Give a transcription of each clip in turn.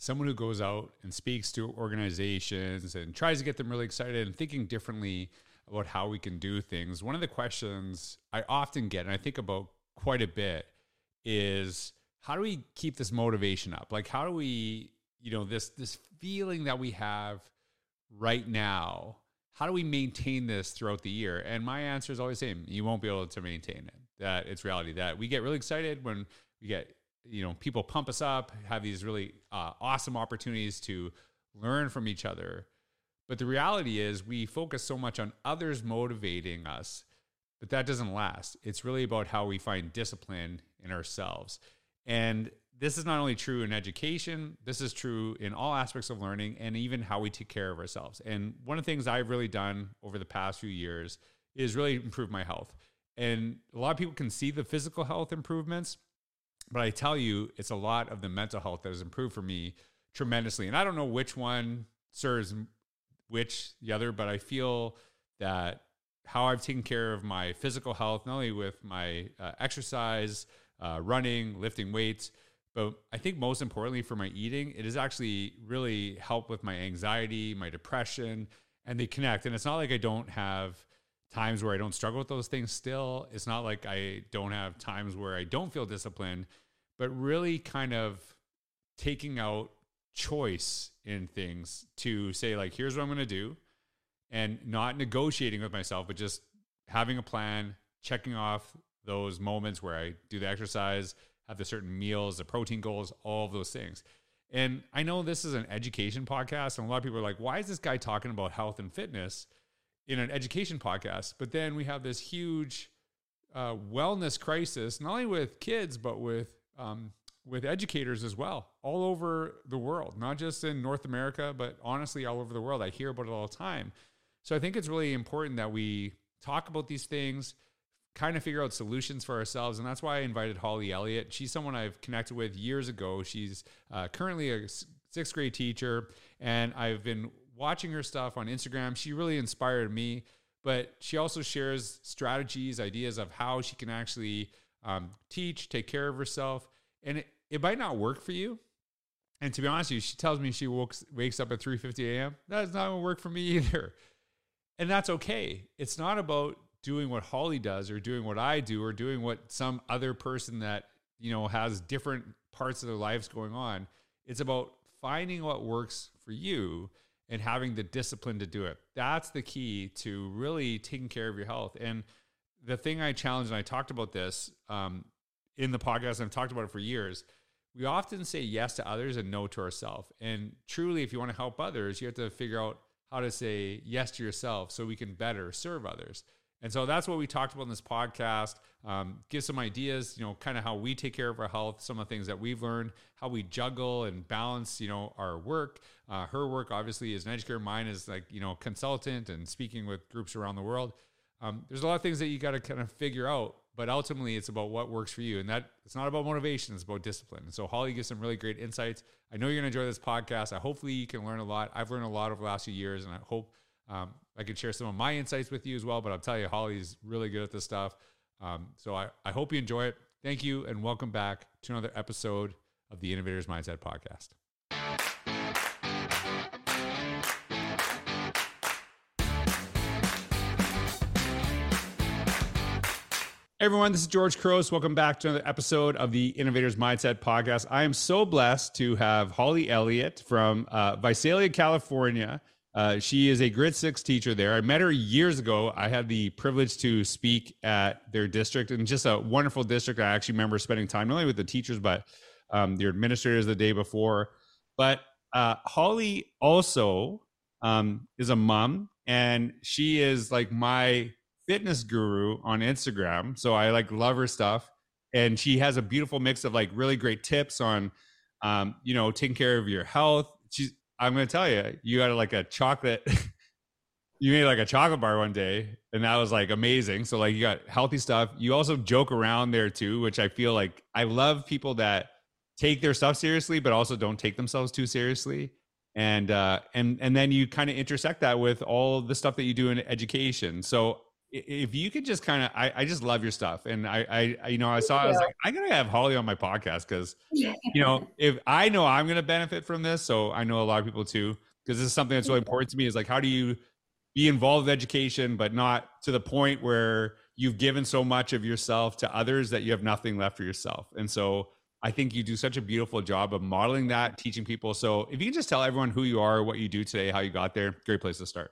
someone who goes out and speaks to organizations and tries to get them really excited and thinking differently about how we can do things, one of the questions I often get and I think about quite a bit is how do we keep this motivation up? Like how do we, you know, this this feeling that we have right now, how do we maintain this throughout the year? And my answer is always the same. You won't be able to maintain it. That it's reality that we get really excited when we get you know people pump us up have these really uh, awesome opportunities to learn from each other. But the reality is we focus so much on others motivating us but that doesn't last. It's really about how we find discipline in ourselves. And this is not only true in education this is true in all aspects of learning and even how we take care of ourselves. And one of the things i've really done over the past few years is really improve my health. And a lot of people can see the physical health improvements but I tell you, it's a lot of the mental health that has improved for me tremendously. And I don't know which one serves which the other, but I feel that how I've taken care of my physical health, not only with my uh, exercise, uh, running, lifting weights, but I think most importantly for my eating, it has actually really helped with my anxiety, my depression, and they connect. And it's not like I don't have times where I don't struggle with those things still. It's not like I don't have times where I don't feel disciplined, but really kind of taking out choice in things to say, like, here's what I'm going to do, and not negotiating with myself, but just having a plan, checking off those moments where I do the exercise, have the certain meals, the protein goals, all of those things. And I know this is an education podcast, and a lot of people are like, why is this guy talking about health and fitness? In an education podcast. But then we have this huge uh, wellness crisis, not only with kids, but with um, with educators as well, all over the world, not just in North America, but honestly, all over the world. I hear about it all the time. So I think it's really important that we talk about these things, kind of figure out solutions for ourselves. And that's why I invited Holli Elliott. She's someone I've connected with years ago. She's uh, currently a sixth grade teacher, and I've been watching her stuff on Instagram, she really inspired me. But she also shares strategies, ideas of how she can actually um, teach, take care of herself. And it, it might not work for you. And to be honest with you, she tells me she wakes, wakes up at 3.50 a.m. That's not going to work for me either. And that's okay. It's not about doing what Holli does or doing what I do or doing what some other person that, you know, has different parts of their lives going on. It's about finding what works for you and having the discipline to do it. That's the key to really taking care of your health. And the thing I challenge, and I talked about this um, in the podcast, and I've talked about it for years. We often say yes to others and no to ourselves. And truly, if you want to help others, you have to figure out how to say yes to yourself so we can better serve others. And so that's what we talked about in this podcast. Um, give some ideas, you know, kind of how we take care of our health, some of the things that we've learned, how we juggle and balance, you know, our work. Uh, her work, obviously, is an educator. Mine is like, you know, consultant and speaking with groups around the world. Um, there's a lot of things that you got to kind of figure out, but ultimately it's about what works for you. And that it's not about motivation, it's about discipline. And so Holli gives some really great insights. I know you're going to enjoy this podcast. I hopefully you can learn a lot. I've learned a lot over the last few years, and I hope um, I can share some of my insights with you as well, but I'll tell you, Holli's really good at this stuff. Um, so I, I hope you enjoy it. Thank you, and welcome back to another episode of the Innovators Mindset Podcast. Everyone, this is George Couros. Welcome back to another episode of the Innovators Mindset Podcast. I am so blessed to have Holli Elliott from uh, Visalia, California. Uh, she is a grade six teacher there. I met her years ago. I had the privilege to speak at their district and just a wonderful district. I actually remember spending time not only with the teachers, but um, their administrators the day before. But uh, Holli also um, is a mom and she is like my fitness guru on Instagram. So I like love her stuff. And she has a beautiful mix of like really great tips on, um, you know, taking care of your health. She's I'm gonna tell you, you got like a chocolate. you made like a chocolate bar one day, and that was like amazing. So like you got healthy stuff. You also joke around there too, which I feel like I love people that take their stuff seriously, but also don't take themselves too seriously. And uh, and and then you kind of intersect that with all the stuff that you do in education. So if you could just kind of, I, I just love your stuff. And I, I, you know, I saw, I was like, I gotta have Holli on my podcast because, you know, if I know I'm going to benefit from this, so I know a lot of people too, because this is something that's really important to me is like, how do you be involved with education, but not to the point where you've given so much of yourself to others that you have nothing left for yourself. And so I think you do such a beautiful job of modeling that, teaching people. So if you can just tell everyone who you are, what you do today, how you got there, great place to start.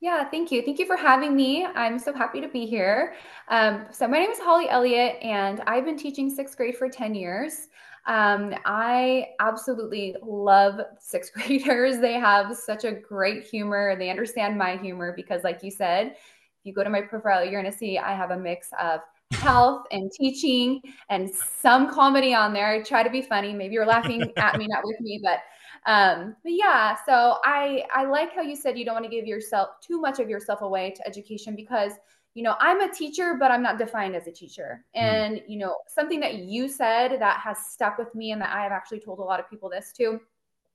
Yeah, thank you. Thank you for having me. I'm so happy to be here. Um, so, my name is Holli Elliott, and I've been teaching sixth grade for 10 years. Um, I absolutely love sixth graders. They have such a great humor. They understand my humor because, like you said, if you go to my profile, you're going to see I have a mix of health and teaching and some comedy on there. I try to be funny. Maybe you're laughing at me, not with me, but um, but yeah, so I I like how you said you don't want to give yourself too much of yourself away to education because you know i'm a teacher but i'm not defined as a teacher hmm. and mm. you know something that you said that has stuck with me and that i have actually told a lot of people this too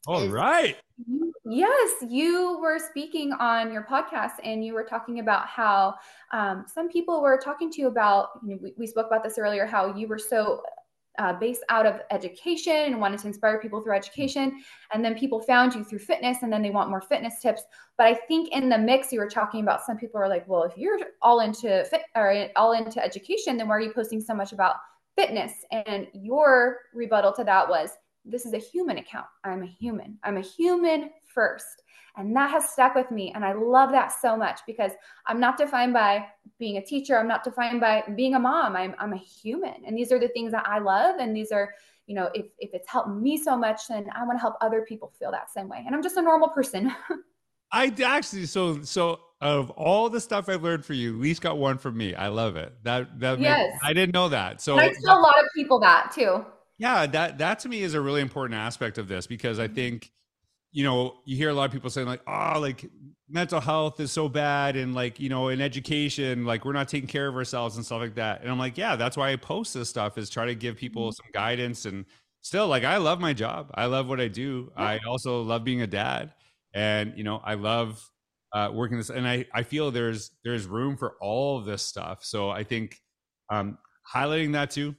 all right yes you were speaking on your podcast and you were talking about how um, some people were talking to you about you know, we, we spoke about this earlier how you were so uh, based out of education and wanted to inspire people through education. And then people found you through fitness and then they want more fitness tips. But I think in the mix, you were talking about some people are like, well, if you're all into fit or all into education, then why are you posting so much about fitness? And your rebuttal to that was, this is a human account. I'm a human. I'm a human first. And that has stuck with me. And I love that so much because I'm not defined by being a teacher. I'm not defined by being a mom. I'm, I'm a human. And these are the things that I love. And these are, you know, if, if it's helped me so much, then I want to help other people feel that same way. And I'm just a normal person. I actually, so, so of all the stuff I've learned for you, at least got one from me. I love it. That, that, yes. Made, I didn't know that. So I tell a lot of people that too. Yeah. That, that to me is a really important aspect of this because I think, you know, you hear a lot of people saying like, oh, like mental health is so bad and like, you know, in education, like we're not taking care of ourselves and stuff like that. And I'm like, yeah, that's why I post this stuff is try to give people mm-hmm. some guidance and still like I love my job. I love what I do. Yeah. I also love being a dad. And, you know, I love uh, working this and I, I feel there's there's room for all of this stuff. So I think um highlighting that too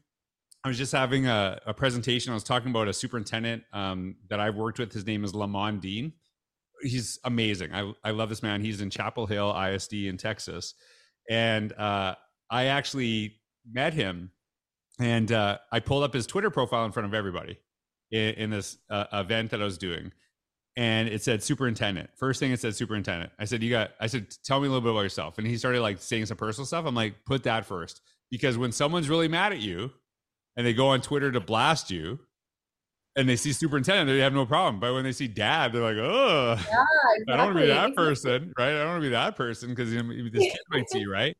I was just having a, a, presentation. I was talking about a superintendent um, that I've worked with. His name is Lamond Dean. He's amazing. I, I love this man. He's in Chapel Hill ISD in Texas. And uh, I actually met him and uh, I pulled up his Twitter profile in front of everybody in, in this uh, event that I was doing. And it said superintendent. First thing it said superintendent. I said, You got, I said, tell me a little bit about yourself. And he started like saying some personal stuff. I'm like, put that first. Because when someone's really mad at you, and they go on Twitter to blast you and they see superintendent, they have no problem. But when they see dad, they're like, oh, yeah, exactly. I don't want to be that person, right? I don't want to be that person because this kid might see, right?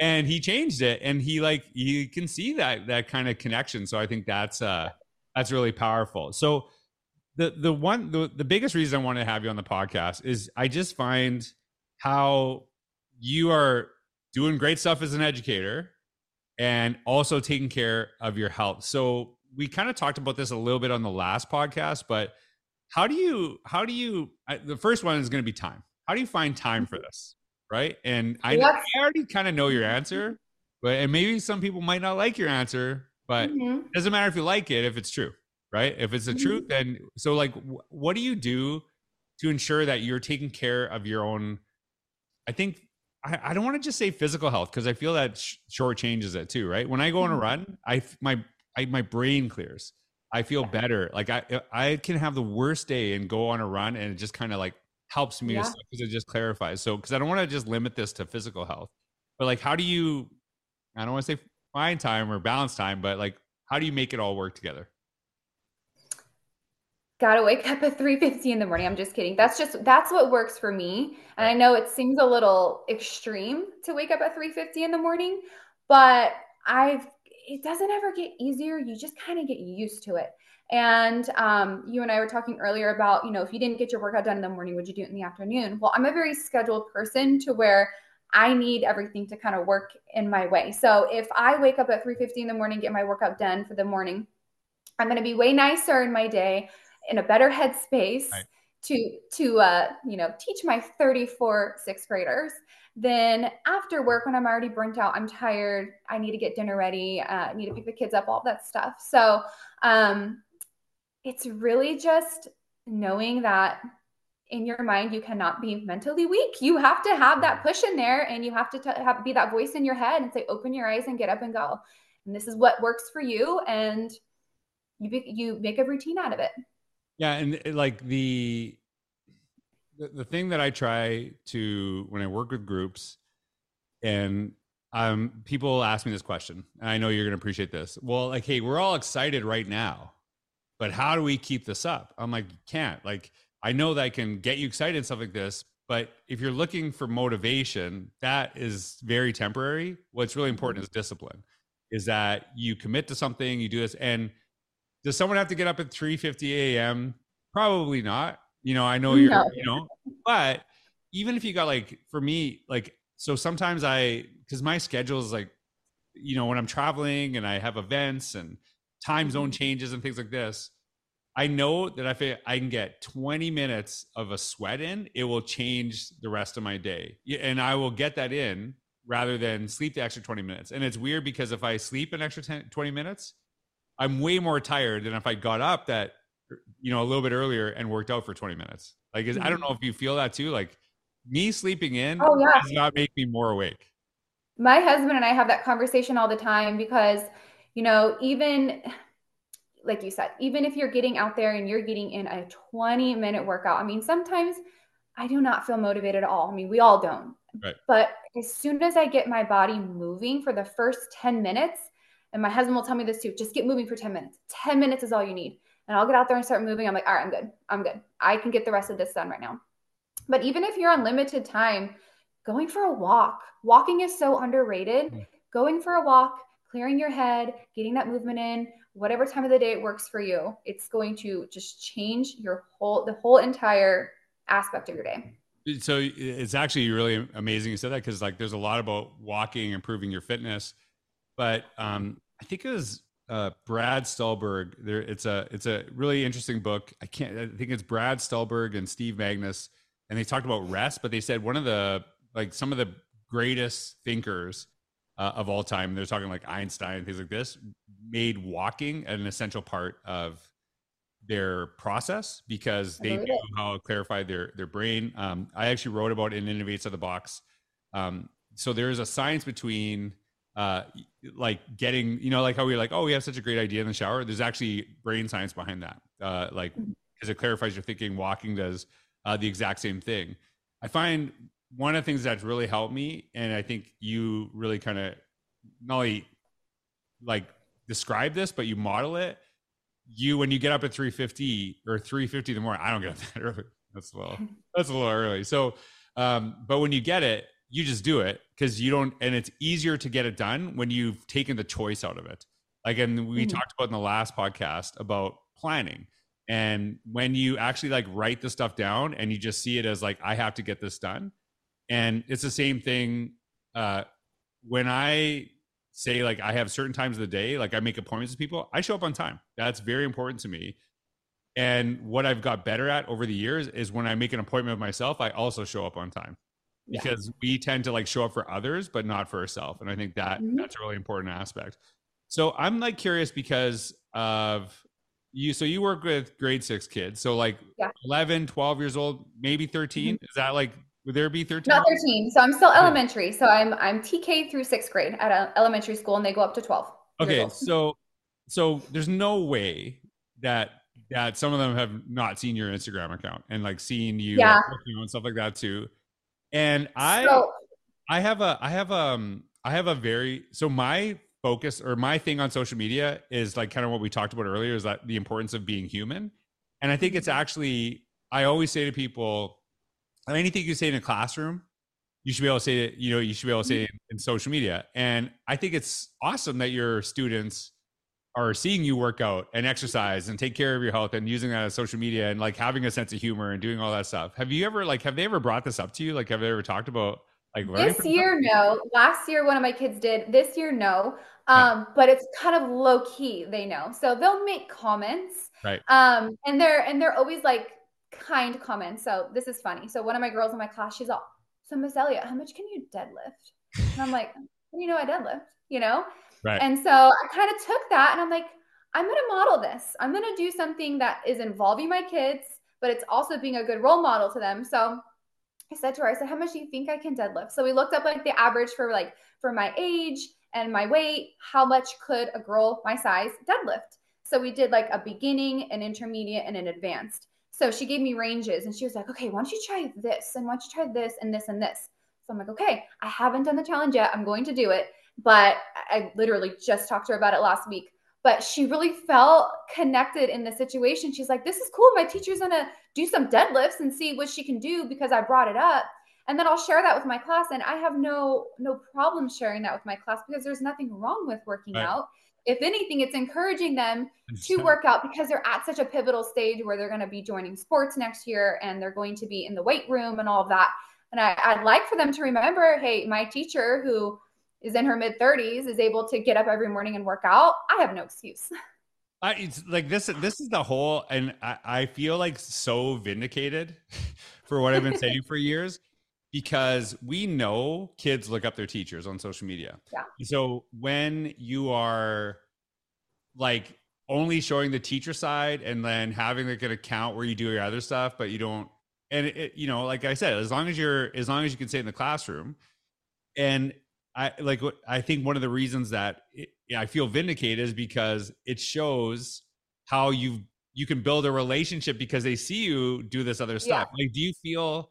And he changed it, and he like you can see that that kind of connection. So I think that's uh that's really powerful. So the the one the, the biggest reason I want to have you on the podcast is I just find how you are doing great stuff as an educator and also taking care of your health. So we kind of talked about this a little bit on the last podcast, but how do you how do you I, the first one is going to be time. How do you find time for this? Right? And I, I already kind of know your answer, but and maybe some people might not like your answer, but mm-hmm. it doesn't matter if you like it if it's true, right? If it's the mm-hmm. truth, then so like what do you do to ensure that you're taking care of your own I think I, I don't want to just say physical health because I feel that sh- short changes it too, right? When I go on a mm-hmm. run, I my I, my brain clears. I feel better. Like I I can have the worst day and go on a run and it just kind of like helps me because yeah. it just clarifies. So because I don't want to just limit this to physical health, but like how do you? I don't want to say find time or balance time, but like how do you make it all work together? Gotta wake up at 3.50 in the morning. I'm just kidding. That's just that's what works for me. And i know it seems a little extreme to wake up at 3.50 in the morning but i've it doesn't ever get easier. You just kind of get used to it. And um, you and i were talking earlier about you know if you didn't get your workout done in the morning would you do it in the afternoon? Well i'm a very scheduled person to where I need everything to kind of work in my way. So if I wake up at 3:50 in the morning, get my workout done for the morning, I'm going to be way nicer in my day in a better headspace right. to to uh, you know teach my 34 sixth graders then after work, when I'm already burnt out, I'm tired, I need to get dinner ready, uh, I need to pick the kids up, all that stuff. So um, it's really just knowing that in your mind you cannot be mentally weak you have to have that push in there and you have to t- have be that voice in your head and say open your eyes and get up and go and this is what works for you and you be, you make a routine out of it yeah and like the the, thing that I try to when I work with groups and um people ask me this question. I know you're going to appreciate this. Well, like hey, we're all excited right now. But how do we keep this up? I'm like, you can't. Like I know that I can get you excited and stuff like this, but if you're looking for motivation, that is very temporary. What's really important is discipline. Is that you commit to something, you do this and does someone have to get up at 3:50 a.m.? Probably not. You know, I know you're, no. you know, but even if you got like, for me, like, so sometimes I, cause my schedule is like, you know, when I'm traveling and I have events and time zone mm-hmm. changes and things like this, I know that if I can get 20 minutes of a sweat in, it will change the rest of my day. And I will get that in rather than sleep the extra 20 minutes. And it's weird because if I sleep an extra 10, 20 minutes, I'm way more tired than if I got up that you know, a little bit earlier and worked out for 20 minutes. Like, mm-hmm. I don't know if you feel that too. Like, me sleeping in oh, yeah. does not make me more awake. My husband and I have that conversation all the time because, you know, even like you said, even if you're getting out there and you're getting in a 20 minute workout, I mean, sometimes I do not feel motivated at all. I mean, we all don't. Right. But as soon as I get my body moving for the first 10 minutes, and my husband will tell me this too, just get moving for 10 minutes. 10 minutes is all you need and I'll get out there and start moving. I'm like, all right, I'm good. I'm good. I can get the rest of this done right now. But even if you're on limited time, going for a walk, walking is so underrated. Mm-hmm. Going for a walk, clearing your head, getting that movement in, whatever time of the day it works for you, it's going to just change your whole, the whole entire aspect of your day. So it's actually really amazing you said that because like there's a lot about walking, improving your fitness, but um, I think it was uh, Brad Stulberg. There, it's a it's a really interesting book. I can't. I think it's Brad Stulberg and Steve Magness, and they talked about rest. But they said one of the like some of the greatest thinkers uh, of all time. They're talking like Einstein, things like this, made walking an essential part of their process because they knew how it clarified their their brain. Um, I actually wrote about it in Innovate Inside the Box. Um, so there's a science between uh, like getting, you know, like how we like, oh, we have such a great idea in the shower. There's actually brain science behind that. Uh, like, because mm-hmm. it clarifies your thinking. Walking does uh, the exact same thing. I find one of the things that's really helped me, and I think you really kind of not only like describe this, but you model it. You when you get up at 350 or 350 in the morning, I don't get up that early. That's a little that's a little early. So, um, but when you get it, you just do it because you don't and it's easier to get it done when you've taken the choice out of it. Like and we mm-hmm. talked about in the last podcast about planning and when you actually like write the stuff down and you just see it as like i have to get this done. And it's the same thing uh when i say like i have certain times of the day like i make appointments with people i show up on time. That's very important to me. And what i've got better at over the years is when i make an appointment with myself i also show up on time because yeah. we tend to like show up for others but not for ourselves and i think that mm-hmm. that's a really important aspect so i'm like curious because of you so you work with grade six kids so like yeah. 11 12 years old maybe 13 mm-hmm. is that like would there be 13 not 13 so i'm still elementary so i'm i'm tk through sixth grade at an elementary school and they go up to 12 okay so so there's no way that that some of them have not seen your instagram account and like seen you yeah. and stuff like that too and I so, I have a I have um I have a very so my focus or my thing on social media is like kind of what we talked about earlier is that the importance of being human. And I think it's mm-hmm. actually I always say to people anything you say in a classroom you should be able to say it, you know, you should be able to say it in, in social media. And I think it's awesome that your students are seeing you work out and exercise and take care of your health and using that as social media and like having a sense of humor and doing all that stuff. Have you ever like have they ever brought this up to you? Like have they ever talked about like this year no last year one of my kids did this year no um yeah. but it's kind of low key they know so they'll make comments right um and they're and they're always like kind comments so this is funny so one of my girls in my class she's all So Miss Elliott, how much can you deadlift? And I'm like, you know, I deadlift, you know? Right. And so I kind of took that and I'm like, I'm going to model this. I'm going to do something that is involving my kids, but it's also being a good role model to them. So I said to her, I said, how much do you think I can deadlift? So we looked up like the average for like for my age and my weight, how much could a girl my size deadlift? So we did like a beginning, an intermediate, and an advanced. So she gave me ranges and she was like, okay, why don't you try this? And why don't you try this and this and this? So I'm like, okay, I haven't done the challenge yet. I'm going to do it. But I literally just talked to her about it last week. But she really felt connected in the situation. She's like, this is cool. My teacher's to do some deadlifts and see what she can do because I brought it up. And then I'll share that with my class. And I have no no problem sharing that with my class because there's nothing wrong with working right. out. If anything, it's encouraging them to work out because they're at such a pivotal stage where they're to be joining sports next year and they're going to be in the weight room and all of that. And I, I'd like for them to remember, hey, my teacher who is in her mid 30s is able to get up every morning and work out. I have no excuse. I, it's like this. This is the whole, and I, I feel like so vindicated for what I've been saying for years because we know kids look up their teachers on social media. Yeah. So when you are like only showing the teacher side and then having like an account where you do your other stuff, but you don't and it, you know like i said as long as you're as long as you can stay in the classroom and i like i think one of the reasons that it, i feel vindicated is because it shows how you you can build a relationship because they see you do this other stuff yeah. like do you feel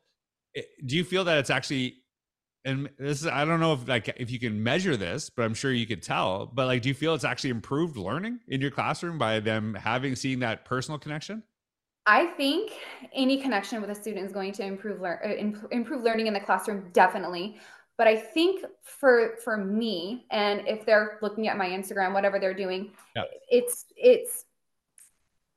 do you feel that it's actually and this is i don't know if like if you can measure this but i'm sure you could tell but like do you feel it's actually improved learning in your classroom by them having seeing that personal connection I think any connection with a student is going to improve learn uh, improve learning in the classroom definitely. But I think for for me, and if they're looking at my Instagram, whatever they're doing, yeah. it's it's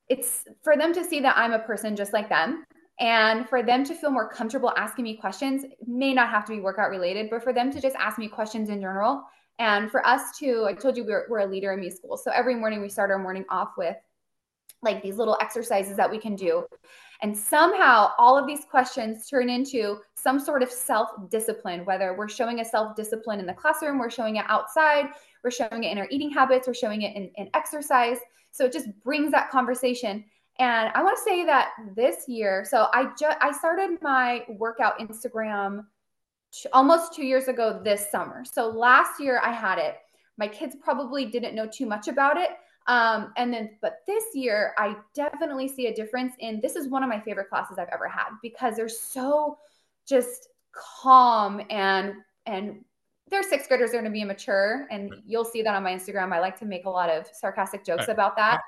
it's for them to see that I'm a person just like them, and for them to feel more comfortable asking me questions. may not have to be workout related, but for them to just ask me questions in general. And for us to, I told you we're, we're a leader in me school, so every morning we start our morning off with like these little exercises that we can do. And somehow all of these questions turn into some sort of self discipline, whether we're showing a self discipline in the classroom, we're showing it outside, we're showing it in our eating habits, we're showing it in, in exercise. So it just brings that conversation. And I want to say that this year, so I just I started my workout Instagram almost two years ago this summer. So last year I had it. My kids probably didn't know too much about it, um, and then, but this year, I definitely see a difference in this is one of my favorite classes I've ever had because they're so just calm and, and they're sixth graders, they're going to be immature. And you'll see that on my Instagram. I like to make a lot of sarcastic jokes about that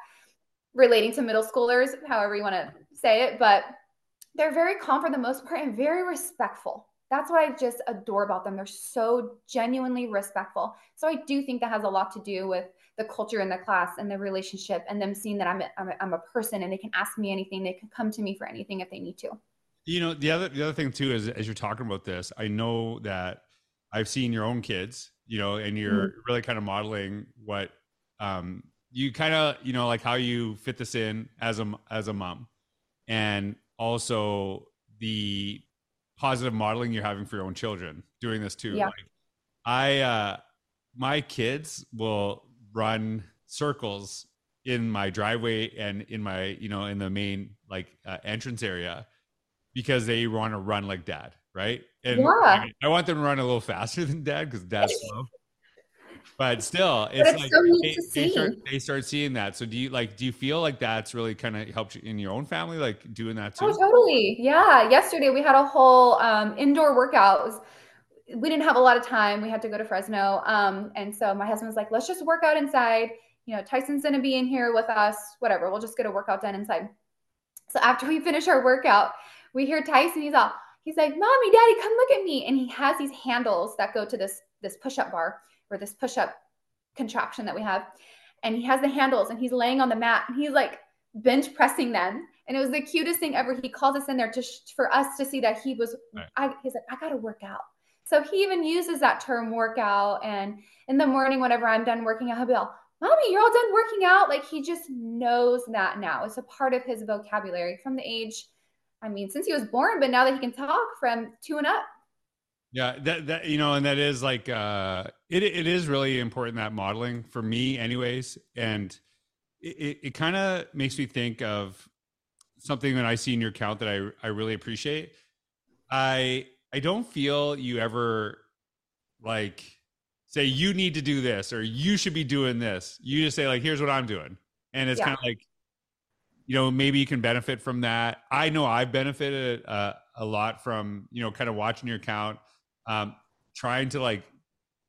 relating to middle schoolers, however you want to say it. But they're very calm for the most part and very respectful. That's what I just adore about them. They're so genuinely respectful. So I do think that has a lot to do with the culture in the class and the relationship and them seeing that I'm a, I'm a, I'm a person and they can ask me anything. They can come to me for anything if they need to. You know, the other, the other thing too, is as you're talking about this, I know that I've seen your own kids, you know, and you're mm-hmm. really kind of modeling what, um, you kind of, you know, like how you fit this in as a, as a mom and also the positive modeling you're having for your own children doing this too. Yeah. Like I, uh, my kids will run circles in my driveway and in my you know in the main like uh, entrance area because they want to run like dad right? And yeah. I, I, want them to run a little faster than dad because dad's slow. But still it's, but it's like so they, they, start, they start seeing that. So do you like do you feel like that's really kind of helped you in your own family like doing that too? oh totally. Yeah. Yesterday we had a whole um, indoor workout we didn't have a lot of time. We had to go to Fresno. Um, and so my husband was like, let's just work out inside. You know, Tyson's going to be in here with us, whatever. We'll just get a workout done inside. So after we finish our workout, we hear Tyson. He's all, he's like, mommy, daddy, come look at me. And he has these handles that go to this, this push-up bar or this push-up contraption that we have. And he has the handles and he's laying on the mat and he's like bench pressing them. And it was the cutest thing ever. He calls us in there just for us to see that he was, right. I, he's like, I got to work out. So he even uses that term workout. And in the morning, whenever I'm done working out, he'll be all, Mommy, you're all done working out. Like he just knows that now. It's a part of his vocabulary from the age, I mean, since he was born, but now that he can talk from two and up. Yeah, that that you know, and that is like uh it it is really important that modeling for me anyways. And it, it kind of makes me think of something that I see in your account that I I really appreciate. I I don't feel you ever like say you need to do this or you should be doing this. You just say like here's what I'm doing. And it's yeah. kind of like you know maybe you can benefit from that. I know I've benefited uh, a lot from you know kind of watching your account um trying to like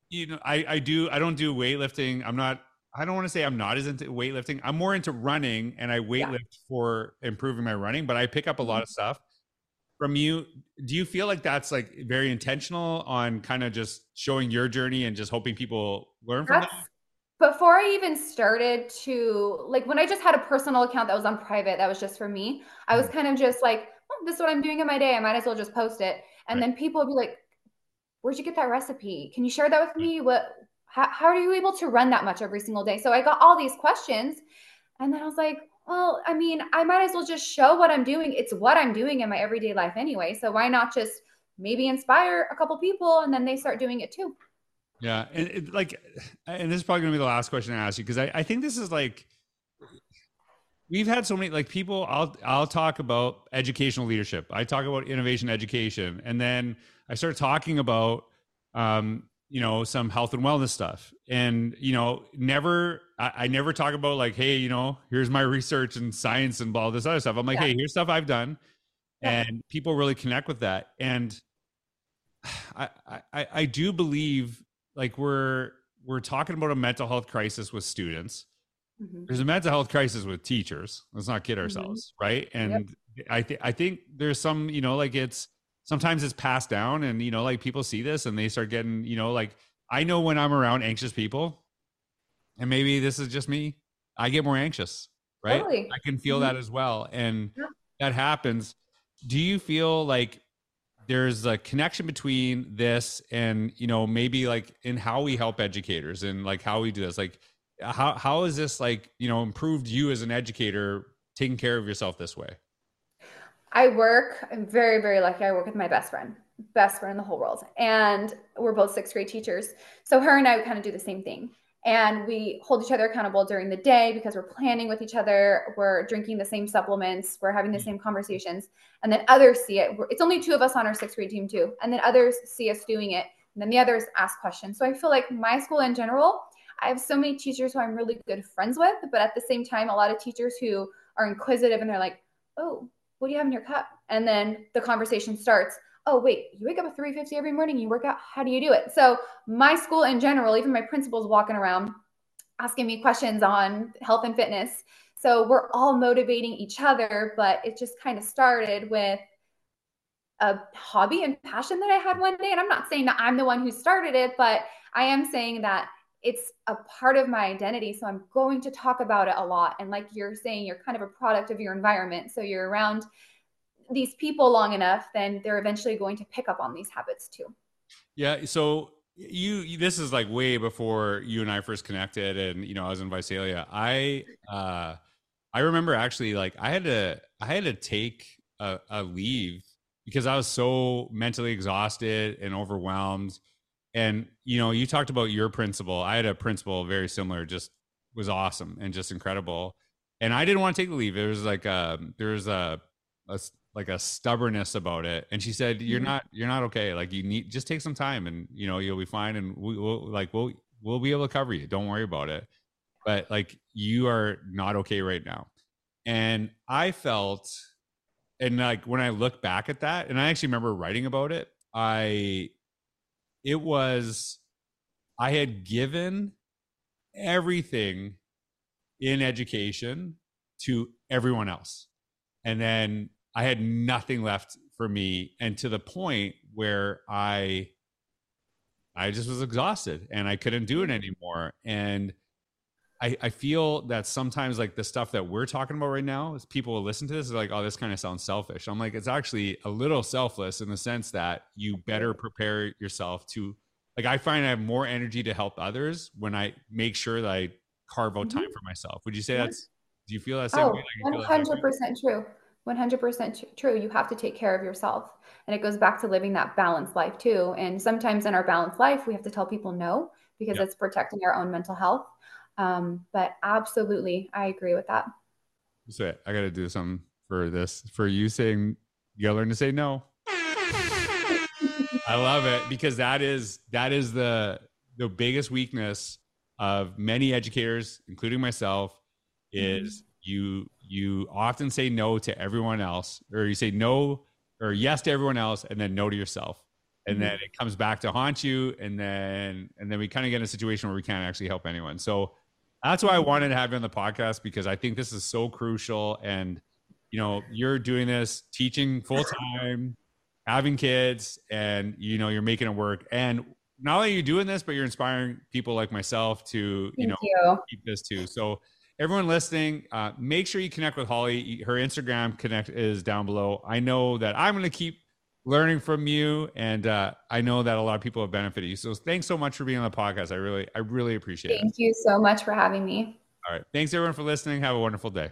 you know I I do I don't do weightlifting. I'm not I don't want to say I'm not as into weightlifting. I'm more into running and I weightlift yeah. for improving my running, but I pick up a lot mm-hmm. of stuff from you. Do you feel like that's like very intentional on kind of just showing your journey and just hoping people learn from that's, that? Before I even started to like when I just had a personal account that was on private, that was just for me. I was mm-hmm. kind of just like, oh, this is what I'm doing in my day. I might as well just post it. And right. then people would be like, Where'd you get that recipe? Can you share that with me? What how, how are you able to run that much every single day? So I got all these questions. And then I was like, well, I mean, I might as well just show what I'm doing. It's what I'm doing in my everyday life anyway. So why not just maybe inspire a couple people and then they start doing it too? Yeah. And it, like, and this is probably going to be the last question I ask you because I, I think this is like, we've had so many like people i'll i'll talk about educational leadership i talk about innovation education and then i start talking about um you know some health and wellness stuff and you know never I, I, never talk about like hey you know here's my research and science and all this other stuff i'm like yeah. hey here's stuff i've done yeah. and people really connect with that and I, I i do believe like we're we're talking about a mental health crisis with students mm-hmm. there's a mental health crisis with teachers let's not kid mm-hmm. ourselves mm-hmm. right and yep. i think i think there's some you know like it's sometimes it's passed down and you know like people see this and they start getting you know like i know when i'm around anxious people and maybe this is just me i get more anxious right totally. i can feel mm-hmm. that as well and yeah. that happens do you feel like there's a connection between this and you know maybe like in how we help educators and like how we do this like how how is this like you know improved you as an educator taking care of yourself this way I work, I'm very, very lucky. I work with my best friend, best friend in the whole world. And we're both sixth grade teachers. So her and I kind of do the same thing. And we hold each other accountable during the day because we're planning with each other. We're drinking the same supplements. We're having the same conversations. And then others see it. It's only two of us on our sixth grade team, too. And then others see us doing it. And then the others ask questions. So I feel like my school in general, I have so many teachers who I'm really good friends with. But at the same time, a lot of teachers who are inquisitive and they're like, oh, what do you have in your cup? And then the conversation starts. Oh, wait, you wake up at 3:50 every morning, you work out. How do you do it? So my school in general, even my principal's walking around asking me questions on health and fitness. So we're all motivating each other, but it just kind of started with a hobby and passion that I had one day. And I'm not saying that I'm the one who started it, but I am saying that it's a part of my identity. So I'm going to talk about it a lot. And like you're saying, you're kind of a product of your environment. So you're around these people long enough, then they're eventually going to pick up on these habits too. Yeah. So you, this is like way before you and I first connected and, you know, I was in Visalia. I, uh, I remember actually like I had to, I had to take a, a leave because I was so mentally exhausted and overwhelmed and you know, you talked about your principal. I had a principal very similar, just was awesome and just incredible. And I didn't want to take the leave. There was like a there was a, a like a stubbornness about it. And she said, "You're mm-hmm. not you're not okay. Like you need just take some time, and you know you'll be fine. And we, will like we'll we'll be able to cover you. Don't worry about it. But like you are not okay right now." And I felt, and like when I look back at that, and I actually remember writing about it. I it was I had given everything in education to everyone else. And then I had nothing left for me and to the point where I I just was exhausted and I couldn't do it anymore. And I, I feel that sometimes like the stuff that we're talking about right now is people will listen to this is like, oh, this kind of sounds selfish. I'm like, it's actually a little selfless in the sense that you better prepare yourself to like I find I have more energy to help others when I make sure that I carve out time mm-hmm. for myself. Would you say that's do you feel that same oh, way? Like 100% true. 100% true. You have to take care of yourself. And it goes back to living that balanced life too. And sometimes in our balanced life, we have to tell people no because yep. it's protecting our own mental health. Um, but absolutely, I agree with that. So I got to do something for this, for you saying, you got to learn to say no. I love it because that is, that is the, the biggest weakness of many educators, including myself, is mm-hmm. you you often say no to everyone else, or you say no or yes to everyone else, and then no to yourself, and mm-hmm. then it comes back to haunt you, and then and then we kind of get in a situation where we can't actually help anyone. So that's why I wanted to have you on the podcast because I think this is so crucial, and you know you're doing this teaching full time having kids and you know you're making it work and not only are you doing this, but you're inspiring people like myself to, Thank you know, you. keep this too. So everyone listening, uh, make sure you connect with Holli. Her Instagram connect is down below. I know that I'm going to keep learning from you, and uh, I know that a lot of people have benefited you. So thanks so much for being on the podcast. I really, I really appreciate Thank it. Thank you so much for having me. All right. Thanks everyone for listening. Have a wonderful day.